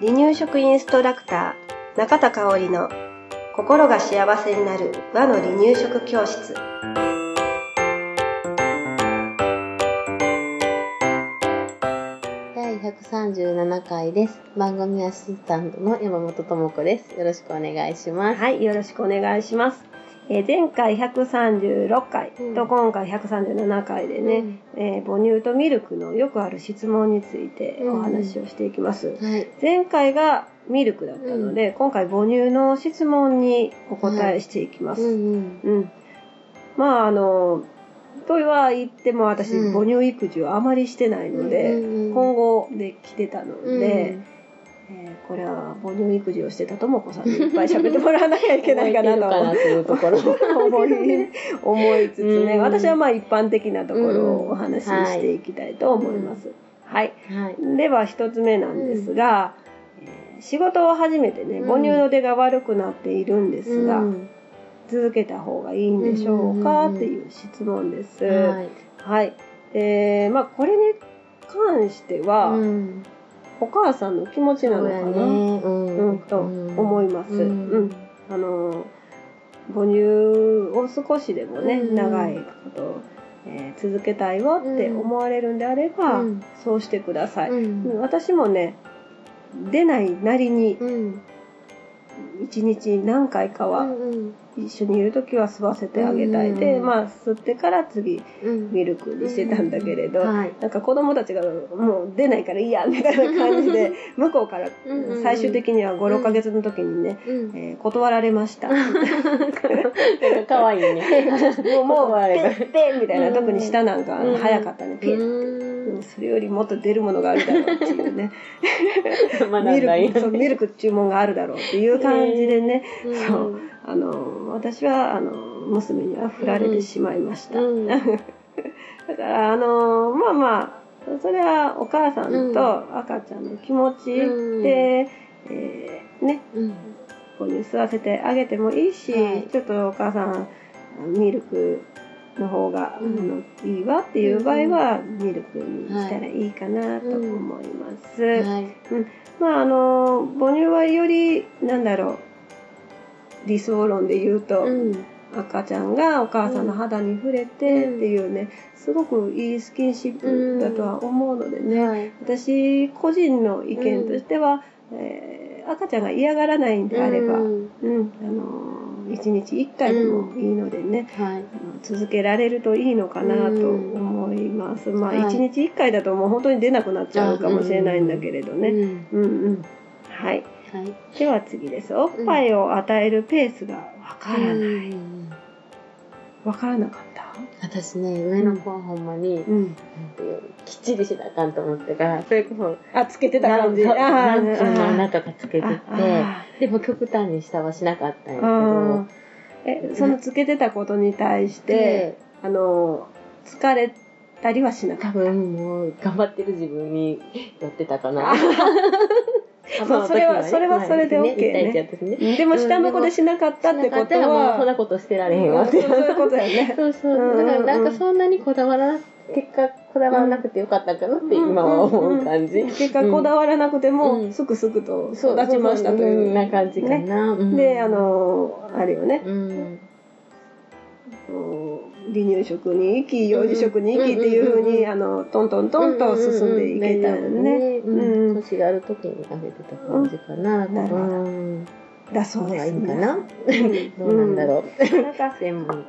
離乳食インストラクター中田香織の心が幸せになる和の離乳食教室第137回です。番組アシスタントの山本智子です。よろしくお願いします。はいよろしくお願いします、えー前回136回うん。と今回137回でね、えー母乳とミルクのよくある質問についてお話をしていきます、はい。前回がミルクだったので、今回母乳の質問にお答えしていきます、うんうん。うん。まあ、あの、とは言っても私、うん。母乳育児をあまりしてないので、うんうんうん。今後で来てたのうん。で、えーこれは母乳育児をしてたともこさんにいっぱい喋ってもらわなきゃいけないかなと。思い思いつつね、うん私はまあ一般的なところをうんお話ししていきたいと思います。はい。はい。では一つ目なんですが、えー仕事を始めてね、うん母乳の出が悪くなっているんですが、うん続けた方がいいんでしょうか、うんっていう質問です。はい。はい。えー、まあこれに関しては、うんお母さんの気持ちなのかな、そうやね。うん。うんと思います。うん。うん。あの母乳を少しでもね、うん。長いこと、えー続けたいわって思われるんであれば、うん。そうしてください、うん。私もね出ないなりにうん一日何回かはうん一緒にいる時は吸わせてあげたい、うんでまあ吸ってから次うん。ミルクにしてたんだけれど、はい。なんか子供たちがもう出ないからいいやみたいな感じで 向こうからうんうん最終的には56ヶ月の時にね、うん。えー断られました。もかわいいね。う もう断られたペッペッみたいな、うん特に下なんかうん早かったね、ペッ、ううんそれよりもっと出るものがあるだろうっていうね。ミルクミルク注文があるだろうっていう感じでね、うん。そう。あの私はあの娘には振られてしまいました。うん。だからあのまあまあそれはお母さんと赤ちゃんの気持ちで、うん。えーねうん。ここに吸わせてあげてもいいし、はい。ちょっとお母さんミルクの方が、うん。あのいいわっていう場合は、ミルクにしたらいいかなと思います。はい。まああの母乳はよりなんだろう理想論で言うと、うん。赤ちゃんがお母さんの肌に触れてっていうね、すごくいいスキンシップだとは思うのでね、はい。私個人の意見としては、えー赤ちゃんが嫌がらないんであれば、うん。うん。あの1日1回でもいいのでね、はい。あの続けられるといいのかなと思います。まあはい1日1回だともう本当に出なくなっちゃうかもしれないんだけれどね。うんうんうん。はい。はい。では次です。おっぱいを与えるペースがわからない。うんわからなかった私ね、上の子はほんまに、うん。きっちりしなあかんと思ってから、それこそ、あ、つけてた感じ。なんかあーなんかの穴とかつけてて、あでも極端に下はしなかったんやけあどー、え、そのつけてたことに対して、で、あの、疲れたりはしなか多った。分もう頑張ってる自分にやってたかな。あまあそれは、それはそれで OK ね。ね。でも下の子でしなかったってことしなかったらもうそんなは、ことしてられへんわって。そういうことやね。そうそう。だからなんかそんなにこだわらな、結果こだわらなくてよかったかなって今は思う感じ。結果こだわらなくてうも、んすくすくと育ちましたとそいう。んな感じかな。うんで、あ、の、あれよね、離乳食に行き、幼児食に行きっていうふうに、あの、トントントンと進んでいけたよね。うんうん腰がある時にあげてた感じかな。うん。だそうですいいんかな？うん どうなんだろう。なんか、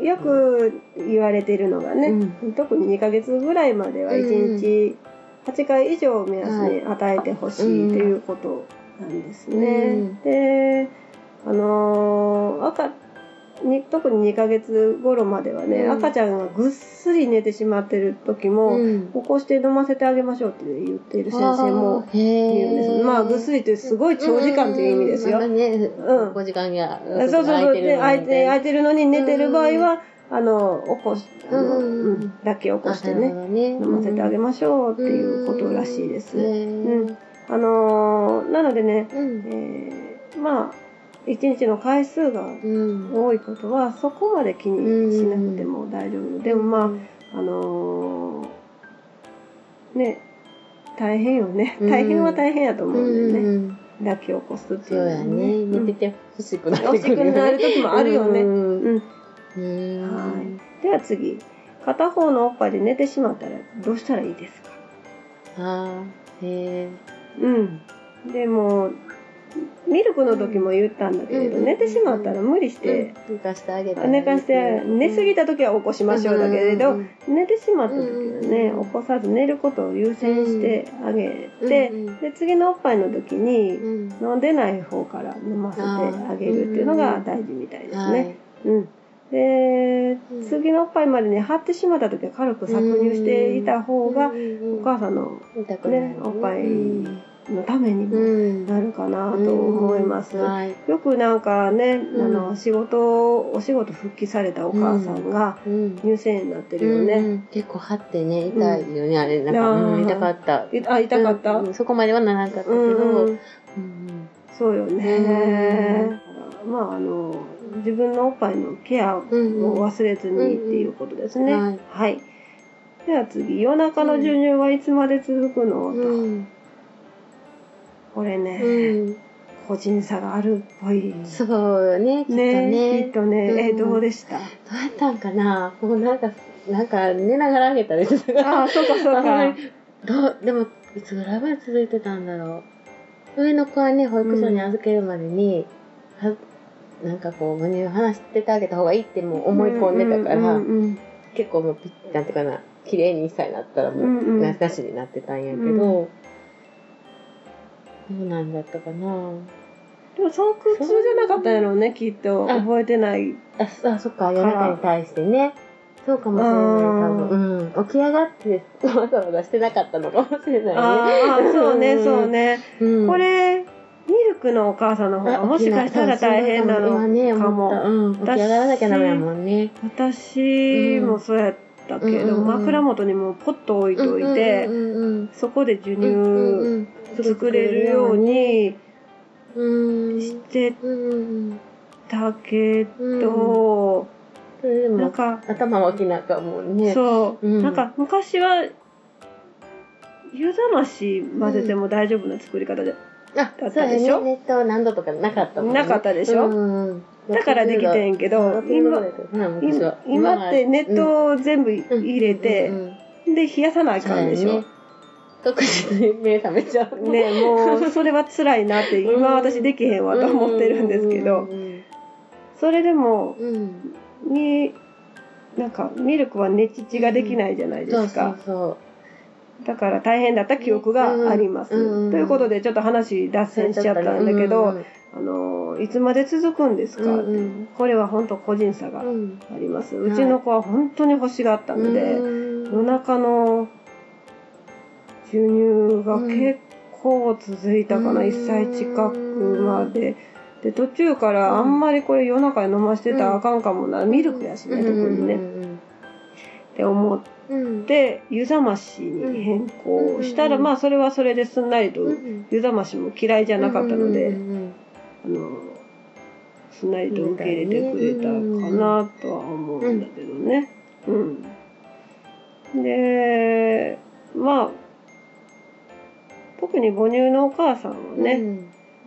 よく言われてるのがね、うん特に2ヶ月ぐらいまでは1日8回以上を目安に与えてほしいということなんですね。うんで、あのー赤に特に2ヶ月頃まではね、うん。赤ちゃんがぐっすり寝てしまってる時も、うん。起こして飲ませてあげましょうって言っている先生もんです。まあ、ぐっすりってすごい長時間という意味ですよ。うんまだね、うん。5時間や、そうそうそう。で、空いて、空いてるのに寝てる場合は、あの、起こし、あの、うんうん、だけ起こしてね、ね。飲ませてあげましょうっていうことらしいです。ううんん。あのーなのでね、うん。えーまあ、一日の回数がうん。多いことは、そこまで気にしなくても大丈夫。でもまあ、あのーね、大変よね。うん。大変は大変やとう思うんだよね、ん。抱き起こすっていそううのはやね。うん。見てて欲しくなる。欲しくなる時もあるよね。うん。うん。うん。はい。では次。片方のおっぱいで寝てしまったらどうしたらいいですか？あーへうん。でもミルクの時も言ったんだけれど、うん。寝てしまったら無理しえ。て、寝かしてあげたらいい寝かして寝すぎた時は起こしましょうだけれど、うん。寝てしまった時はね、うん。起こさず寝ることを優先してあげて、で次のおっぱいの時にうん。飲んでない方から飲ませてあげるっていうのが大事みたいですはね。い。うん。でうん。次のおっぱいまでに張ってしまった時は軽く搾乳していた方がおお母さんのね。おっぱいうんのためにうもん。なるかなと思います。はい。よくなんかね、うん。あの仕事お仕事復帰されたお母さんがうん。乳腺炎になってるよね。うん結構張ってね痛いよね、あれ。なんか、痛かった。いあ痛かった？うん。そこまではならなかったけど、そうよね。まああの自分のおっぱいのケアを忘れずにっていうことですね。はい。では次夜中の授乳はいつまで続くの、と。うんこれね、うん。個人差があるっぽい。そうよねきっとね。ねきっとね、えうん。どうでした？どうやったんかな？もうなんかなんか寝ながらあげたりしてたからああそうか。そうか。どうでもいつぐらいまで続いてたんだろう。上の子はね保育所に預けるまでに、はなんかこう母乳を離しててあげた方がいいってもう思い込んでたから、うんうんうん結構もうピッなんていうかな綺麗に1歳になったらもう、うんうん。ななしになってたんやけど、うんどうなんだったかな。でもそう苦痛じゃなかったんやろうねきっと。あ。覚えてない。あそあそっか夜中に対してね。そうかもしれない多分、うん、起き上がってわざわざしてなかったのかもしれないね。ああそうねそうね。うん、これミルクのお母さんの方がもしかしたら大変なのかも。うん、起き上がらなきゃダメだもんね。私もそうやったけど、枕元にもポッと置いといて、そこで授乳うん作れるようにうん。してたけど、なんか、頭は起きなかもんね。そう、うん。なんか昔は湯冷まし混ぜても大丈夫な作り方で、あだったでしょ？熱湯何度とかなかったもんね。なかったでしょ？だからできてんけど今今今って熱湯を全部入れて、で冷やさなあかんでしょ、確実に目覚めちゃうねもうそれは辛いなって今私できへんわと思ってるんですけど。うんそれでもうん。になんかミルクは寝乳ができないじゃないでそうそすかだから大変だった記憶があります、うんということでちょっと話脱う線しちゃったんだけど、うんあのいつまで続くんですか、うんうん。これは本当個人差があうん。ります、はいうちの子は本当に欲しがったので、うん。夜中の授乳が結構続いたかな、うん。1歳近くまで。で途中からあんまりこれ夜中に飲ませてたらあかんかもな、ミルクやしね、特にね、って思っうん。て湯冷ましに変更したら、うんまあそれはそれですんなりとうん湯冷ましも嫌いじゃなかったので、うんあのすんなりと受け入れてくれたかなとは思うんだけどね。うん、でまあ特に母乳のお母さんはね、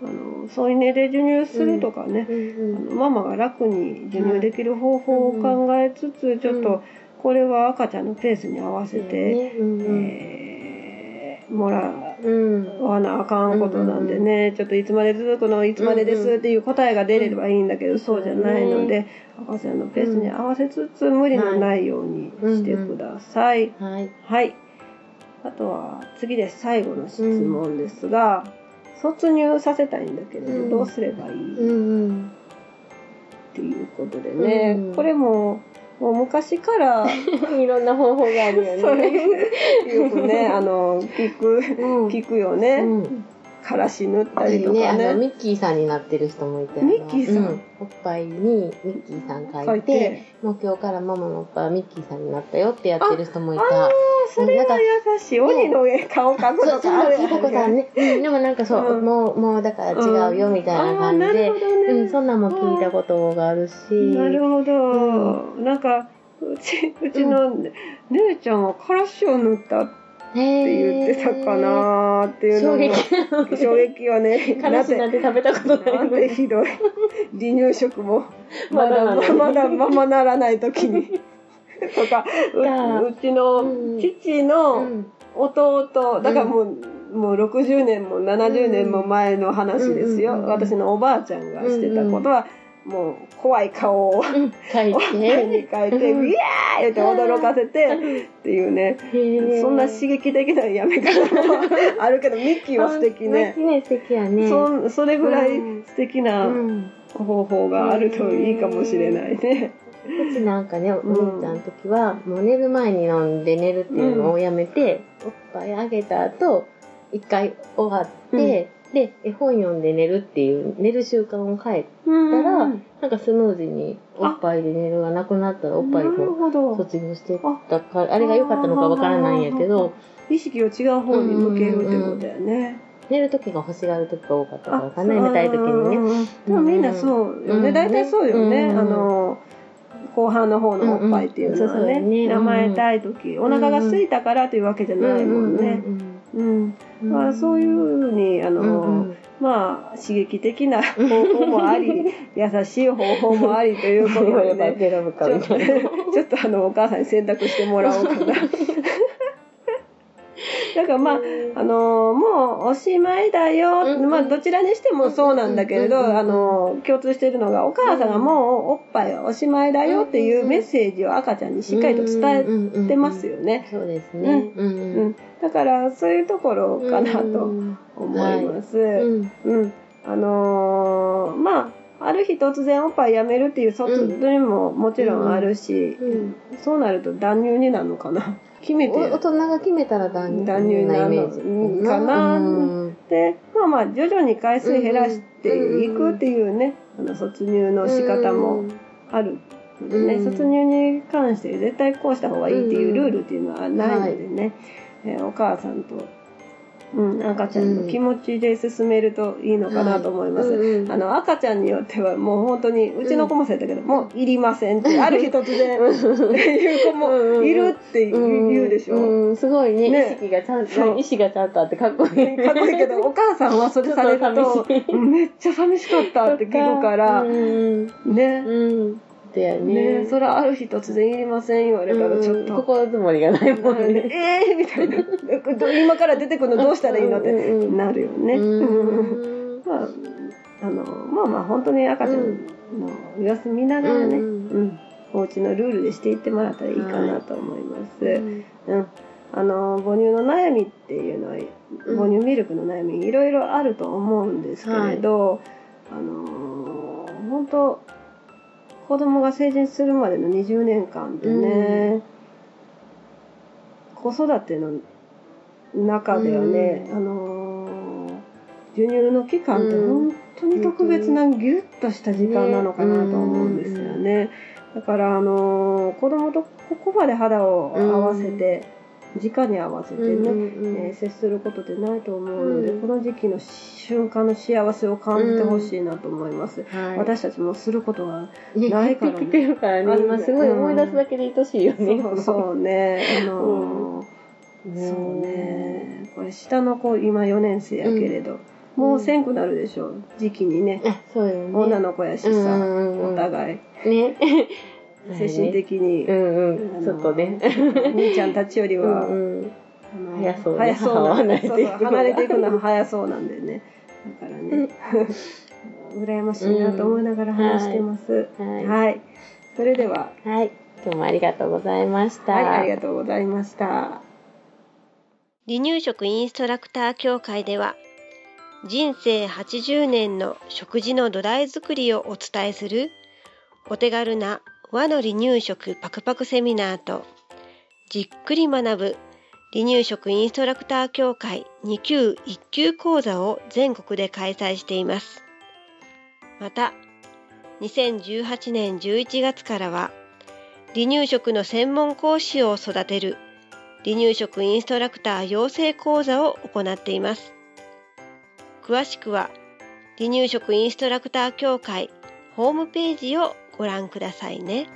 あの添い寝で授乳するとかね、うんあのママが楽に授乳できる方法を考えつつ、ちょっとこれは赤ちゃんのペースに合わせて、うんえーもらうんわなあかんことなんでね、ちょっといつまで続くのいつまでですっていう答えが出ればいいんだけど、そうじゃないので、赤ちゃんのペースに合わせつつ無理のないようにしてください。はい。はい。あとは次です。最後の質問ですが、卒乳させたいんだけれど、うん。どうすればいい、っていうことでね、うん。これももう昔から いろんな方法があるよね。よくねあの聞くうん。聞くよね、うんからし塗ったりとね、かねあのミッキーさんになってる人もいて、ミッキーさん？うおっぱいにミッキーさん書書いて、もう今日からママのおっぱいはミッキーさんになったよってやってる人もいた。あそれは優しい。鬼の上顔描くそう、とかあるそれは聞いたことあるね。うん、でもなんかそう、うん。もう、もうだから違うよみたいな感じで、うん、そんなんも聞いたことがあるし。なるほど、うなんかうちうちの姉ちゃんはからしを塗ったっ言ってたかなっていうのも衝撃衝撃よね。彼氏なんて食べたことないなんのに。てひどい。離乳食もまだまだまだままならない時に。とかううちのうん父うのん弟だからもう,、もう60年も70年も前の話ですよ、私のおばあちゃんがしてたことは、もう怖い顔をうん 書いおっぱいにて。書いて「うん。ウィー!」言って驚かせてっていうね。そんな刺激的なやめ方もあるけどミッキーは素敵ね。ミッキーね、素敵やね。そそれぐらい素敵うなん。方法があるといいかもしれないね。うちなんかね、お兄ちゃんの時は、もう寝る前に飲んで寝るっていうのをやめて、おっぱいあげた後、一回終わって、で、絵本読んで寝るっていう、寝る習慣を変えうんたら、なんかスムーズにおっぱいで寝るがなくなったらおっぱいを卒業してったか、あれが良かったのかわからないんやけど、意識を違う方に向けるってことだよね。寝る時が欲しがる時が多かったからわかんない、寝たい時にね。ね。でもみんなそうよね。うん大体そうよね。うんあの後半の方のおっぱいっていうのはね、ね甘えたい時、お腹が空いたからというわけじゃないもんね。うん。うんまあそういうふうにあの、うんうんまあ刺激的な方法もあり、優しい方法もありということでね。ちょっとあのお母さんに選択してもらおうかな。だからまああのもうおしまいだよ、うんうん。まあどちらにしてもそうなんだけれど、うんうんうん。あの共通しているのがお母さんがもうおっぱいはおしまいだよっていうメッセージを赤ちゃんにしっかりと伝えてますよね。そうですね。うん。うん、だからそういうところかなと思います。うん。うん、あのーまあある日突然おっぱいやめるっていう卒業ももちろんあるし、うん。そうなると断乳になるのかな？決めて。お大人が決めたら断乳断乳なイメージ。うんかな？うん。でまあまあ徐々に回数減らしていくっていうね、あの卒乳の仕方もあるのでね、うん。卒乳に関して絶対こうした方がいいっていうルールっていうのはないのでね、えーお母さんと、うん、赤ちゃんの気持ちで進めるといいのかなと思います。うんうんあの赤ちゃんによってはもう本当にうちの子もそうやったけど、もういりませんってある日突然いう子もいるって言うでしょ。うん、すごいね。ね。意識がちゃんと意志がちゃんとあってかっこいい。かっこいいけどお母さんはそれされるとめっちゃ寂しかったって聞くからうん。ね。うん。だよね。ね。それある日突然いりません言われたらちょっと。うん。心づもりがないもんね。えーみたいな。ど今から出てくるのどうしたらいいのって。うんうんなるよね。うん。まああのまあまあ本当に赤ちゃんの様子見ながらね、ううん。ん。お家のルールでしていってもらったらいいかなと思います。うん。うん、あの母乳の悩みっていうのはうん。母乳ミルクの悩みいろいろあると思うんですけれど、あのー本当子供が成人するまでの20年間ってね、子育ての中ではね、うん。あのー授乳の期間って本当に特別なギュッとした時間なのかなと思うんですよね。だから、あのー子供とここまで肌を合わせて、直に合わせてね、うんうんえー接することってないと思うので、うん。この時期の瞬間の幸せを感じてほしいなと思います。はい。私たちもすることが、ねないからね。てきてるからね今すごい思い出すだけで愛しいよね。そうそうね、あのーうんそうね、これ下の子今4年生やけれど、もうせんくなるでしょう、時期にね。あそうよね。女の子やしさ、うんうんうん。お互い、ね。精神的に、うんうん。ちょっとね。兄ちゃんたちよりうは、んうん。あの早そうね。早そうなんで離れていくのが。そうそう離れていくのが早そうなんでね。だからね、羨ましいなと思いながら話してます。はい。はい。それでは、はい。今日もありがとうございました。はい、ありがとうございました。離乳食インストラクター協会では人生80年の食事の土台作りをお伝えするお手軽な和の離乳食パクパクセミナーとじっくり学ぶ離乳食インストラクター協会2級1級講座を全国で開催しています。また、2018年11月からは離乳食の専門講師を育てる離乳食インストラクター養成講座を行っています。詳しくは離乳食インストラクター協会ホームページをご覧くださいね。